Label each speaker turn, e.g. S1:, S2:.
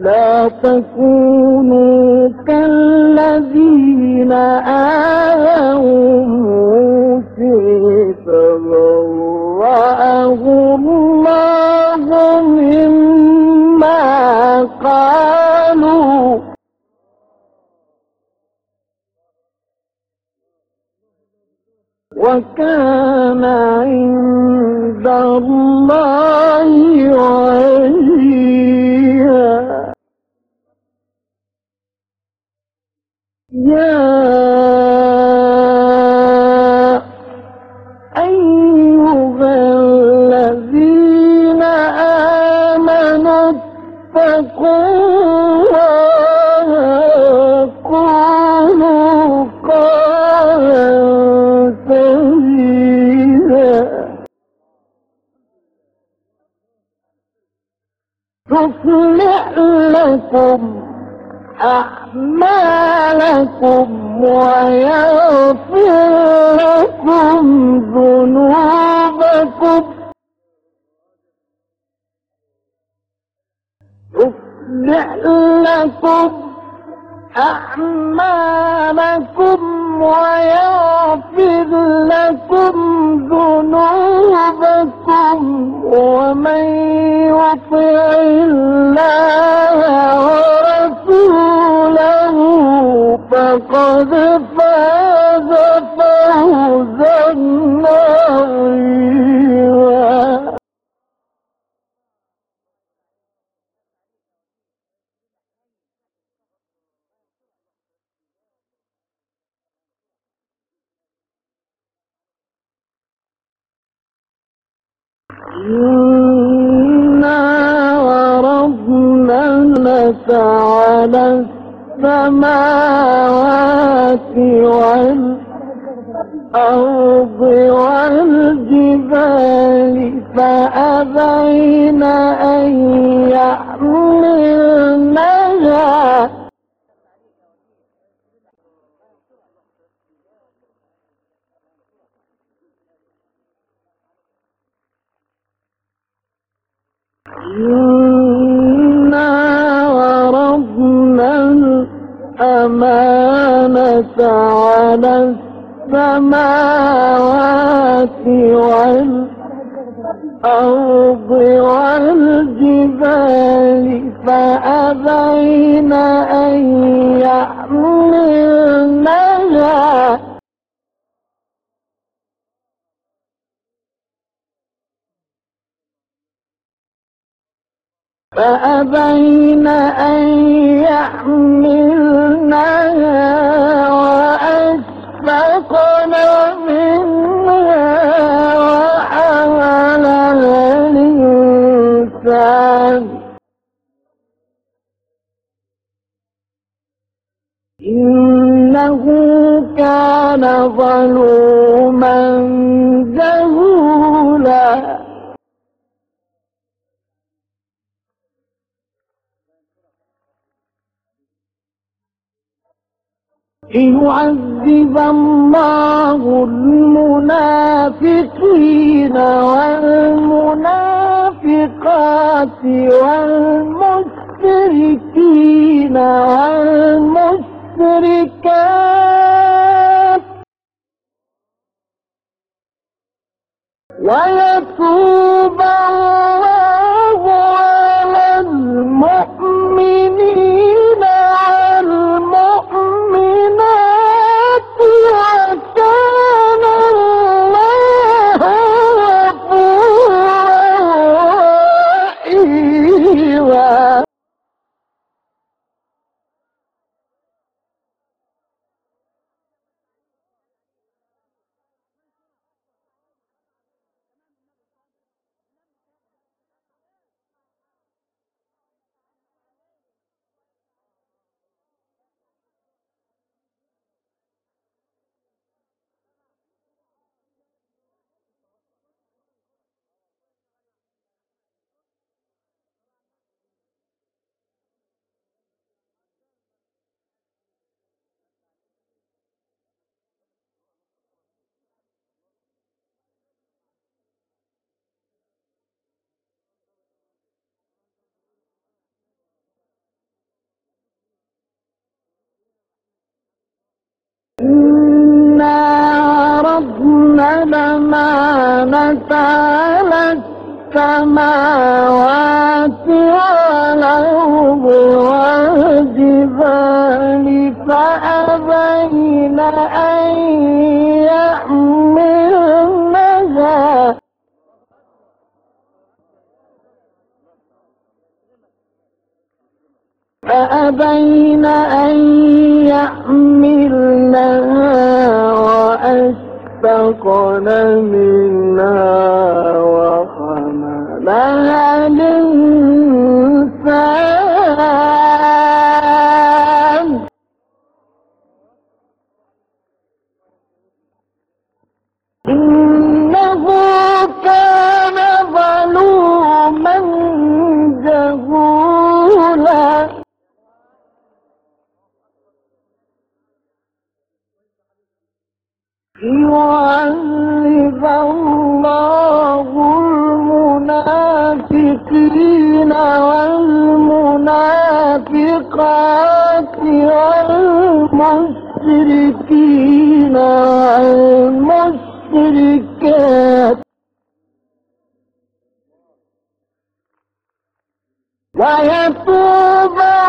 S1: لا تكونوا كالذين آذوا موسى فبرأه الله مما قالوا وكان عند الله تصلح لكم أعمالكم ويغفر لكم ذنوبكم. يصلح لكم أعمالكم ويغفر لكم ذنوبكم ومن يطع الله إنا لك على السماوات والأرض والجبال فأبين أن يحملنها إنا عرضنا الأمانة على السماوات والأرض والجبال فأبين أن يحملنها فأبين أن يحملنها وأشفقن منها وحملها الإنسان. إنه كان ظلوما ليعذب الله المنافقين والمنافقات والمشركين والمشركات. ويتوب السماوات والأرض والجبال فأبين أن يحملنها. فأبين أن يحملنها وأشفقن منها الإنسان إنه كان ظلوما جهولا. يعذب الله المنافقين. والمشركين والمشركات. ويتوب